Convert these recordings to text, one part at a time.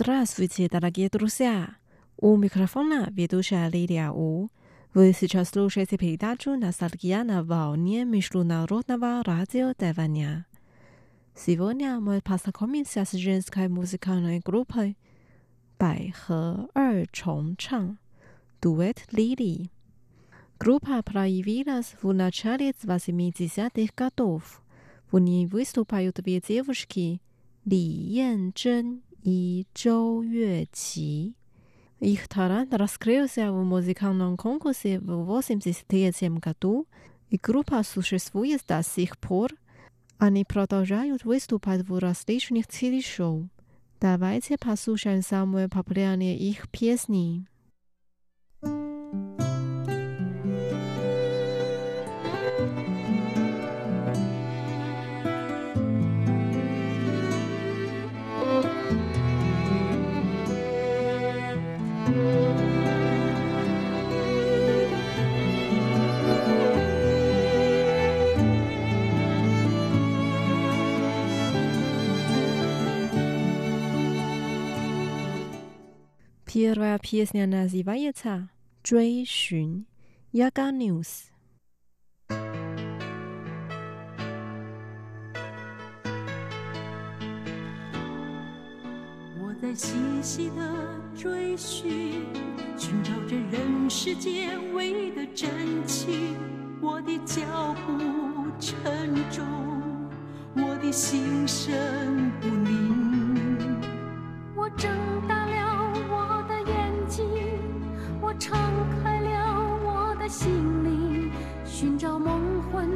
Здравствуйте, дорогие друзья! У микрофона ведущая Лилия У. Вы сейчас слушаете передачу «Ностальгия на волне международного радио Тайваня». Сегодня мы познакомимся с женской музыкальной группой «Байхэ Эр Чон Чан» дуэт Лили. Группа проявилась в начале 80-х годов. В ней выступают две девушки – Ли Ян Чжэн Янчжэн и Зhou Юэqi. Их талант раскрылся в музыкальном конкурсе в 1983 году, и группа существует до сих пор. Они продолжают выступать в различных телешоу. Давайте послушаем самые популярные их песни. 第 追寻雅格 news 我在细细的追寻寻找着人世间唯一的真情。我的脚步沉重我的心神不宁。我长大敞开了我的心灵，寻找梦魂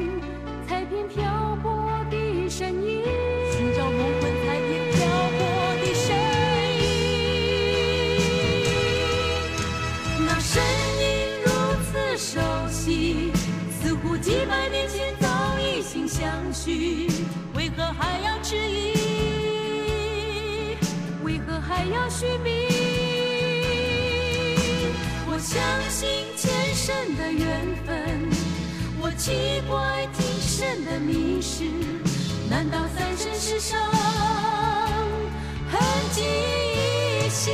彩片漂泊的身影。寻找梦魂彩片漂泊的身影。那声音如此熟悉，似乎几百年前早已心相许，为何还要迟疑？为何还要寻觅？相信前生的缘分，我奇怪今生的迷失，难道三生石上痕迹依稀？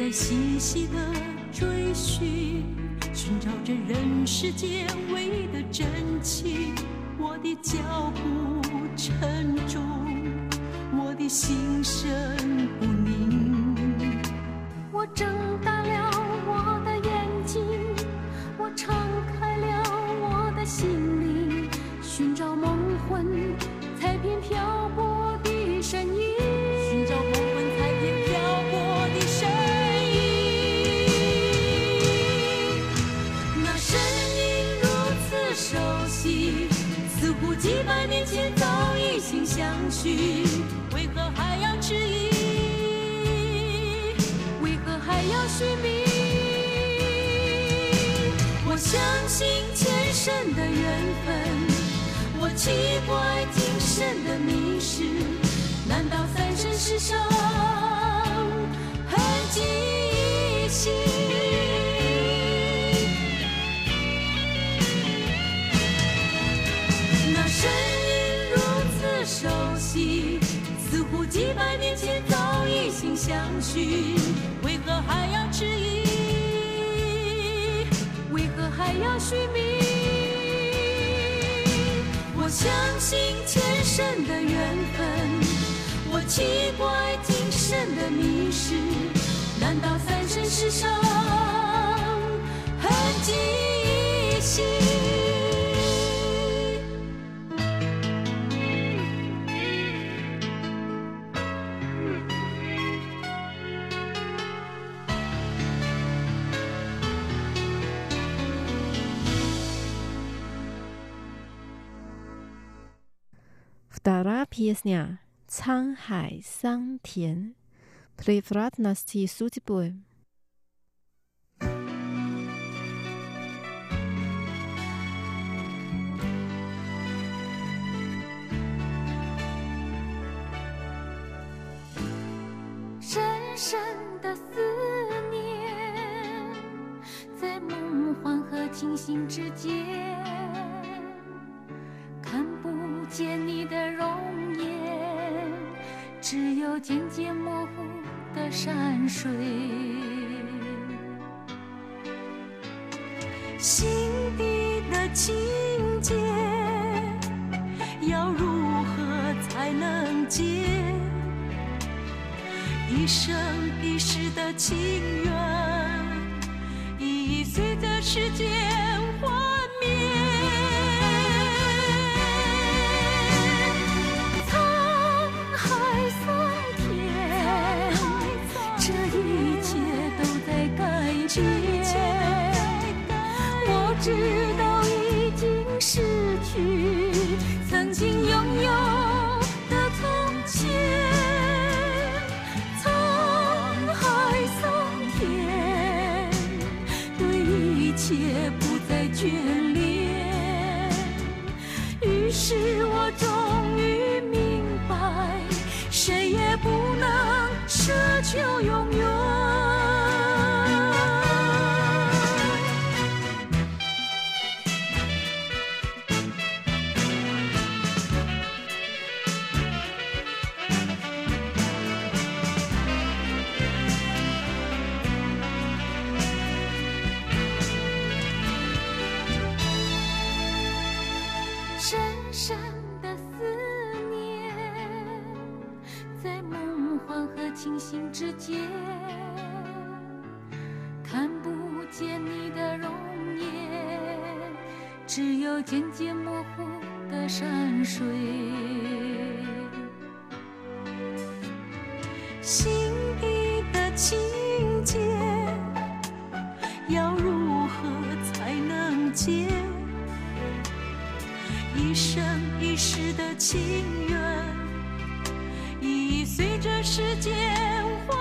在细细的追寻，寻找着人世间唯一的真情。我的脚步沉重，我的心神不宁。我睁大了我的眼睛，我敞开了我的心灵，寻找梦魂去。为何还要迟疑？为何还要寻觅？我相信前生的缘分，我奇怪今生的迷失，难道三生石上痕迹依稀？几百年前早已心相许。为何还要迟疑？为何还要寻觅？我相信前生的缘分，我奇怪今生的迷失，难道三生石上 PS 呢，沧海桑田，Plevratnasti s u t i b o y 深深。有渐渐模糊的山水。心底的情结，要如何才能解？一生一世的情缘，已随着时间。就拥有。的山水心底的情结要如何才能解？一生一世的情缘已随着时间化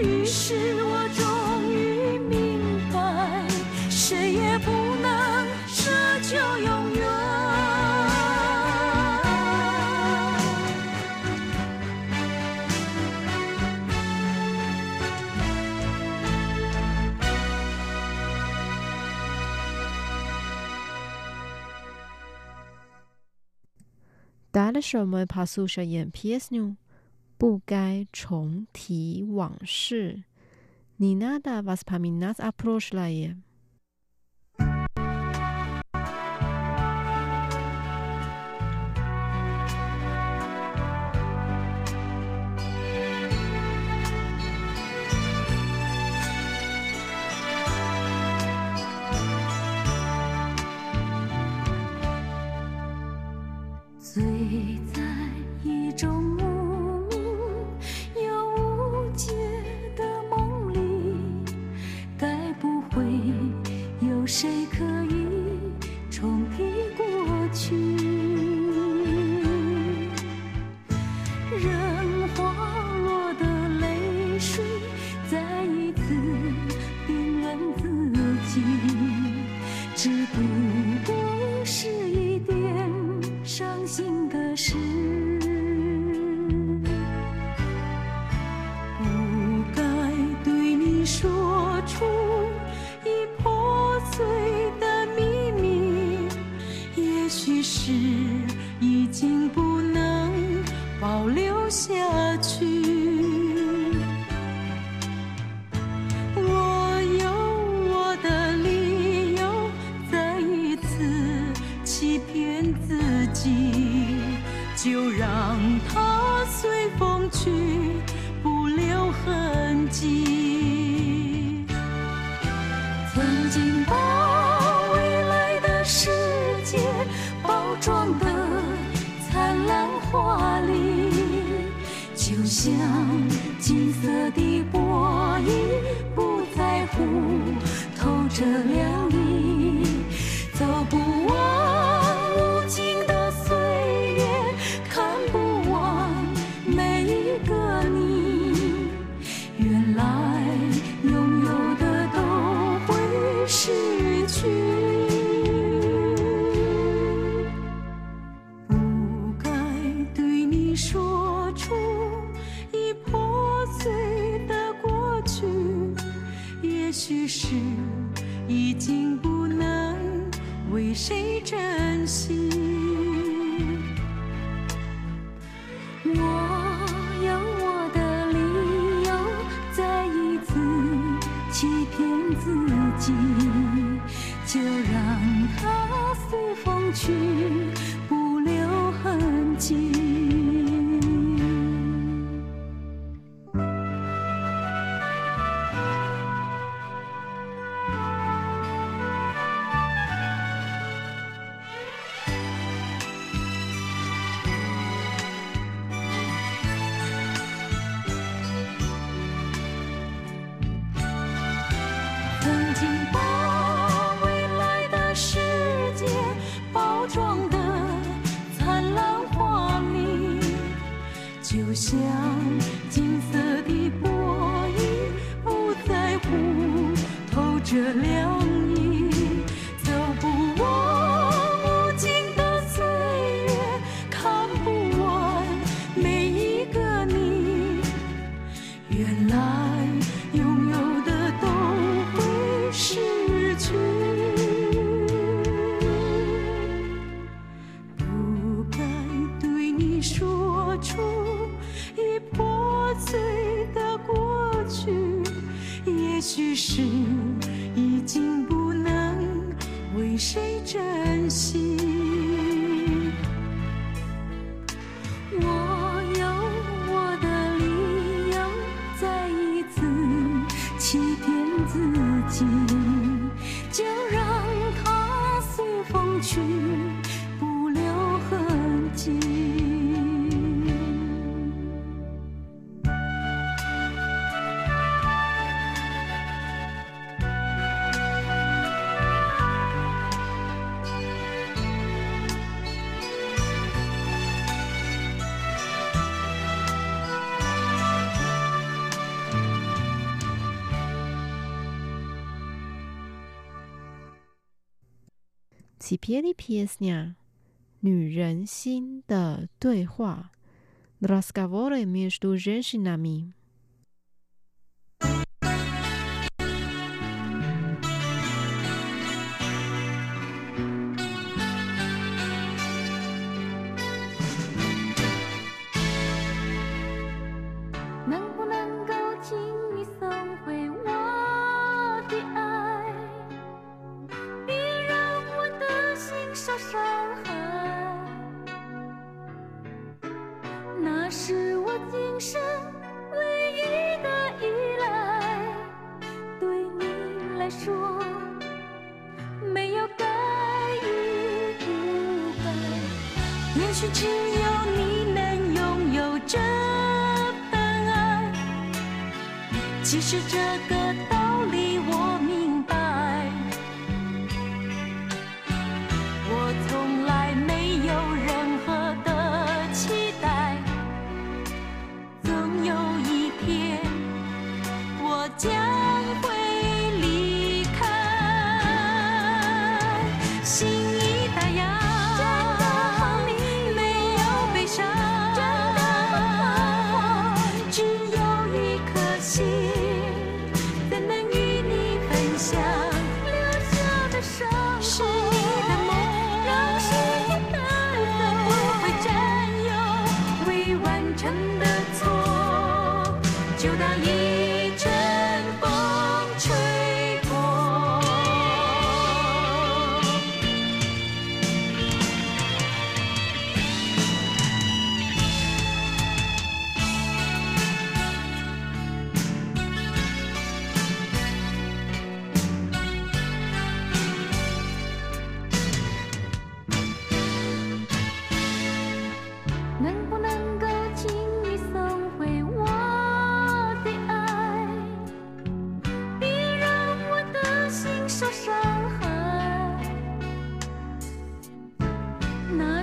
于是我终于明白，谁也不能奢求永远。打了什么？怕宿舍演 PS 呢？不该重提往事。骗自己，就让它随风去，不留痕迹。曾经把未来的世界包装的灿烂华丽，就像金色的薄衣，不在乎透着亮。you. 几篇的 P.S. 呢女人心的对话 rascavore miyazdojeshnami 也许只有你能拥有这份爱。其实这个道理我明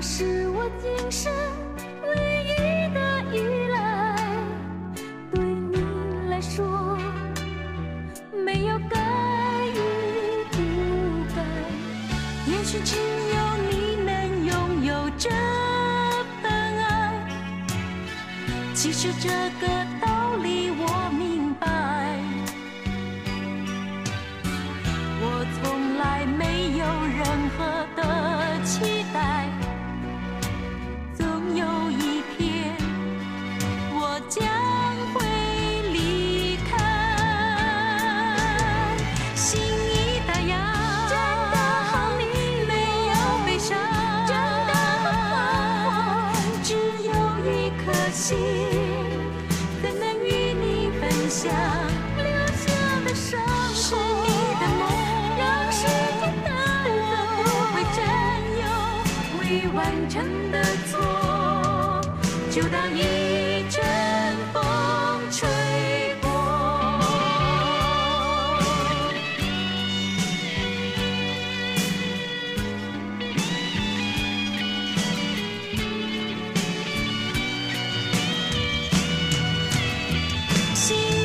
是我今生唯一的依赖，对你来说没有该与不该，也许只有你能拥有这份爱。其实这个爱。see. 心。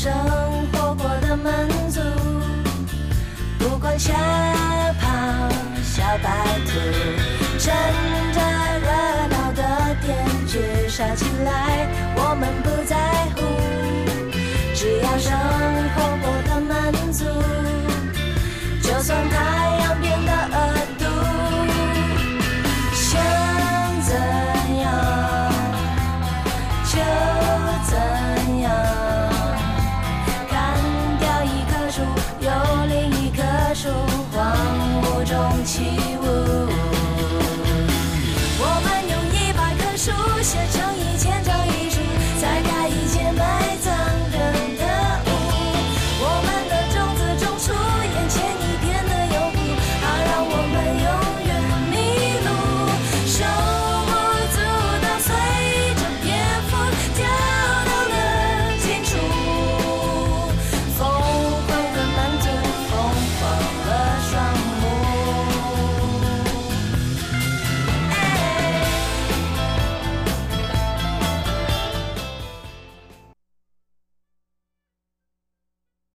生活过得满足。不管小胖小白兔起舞。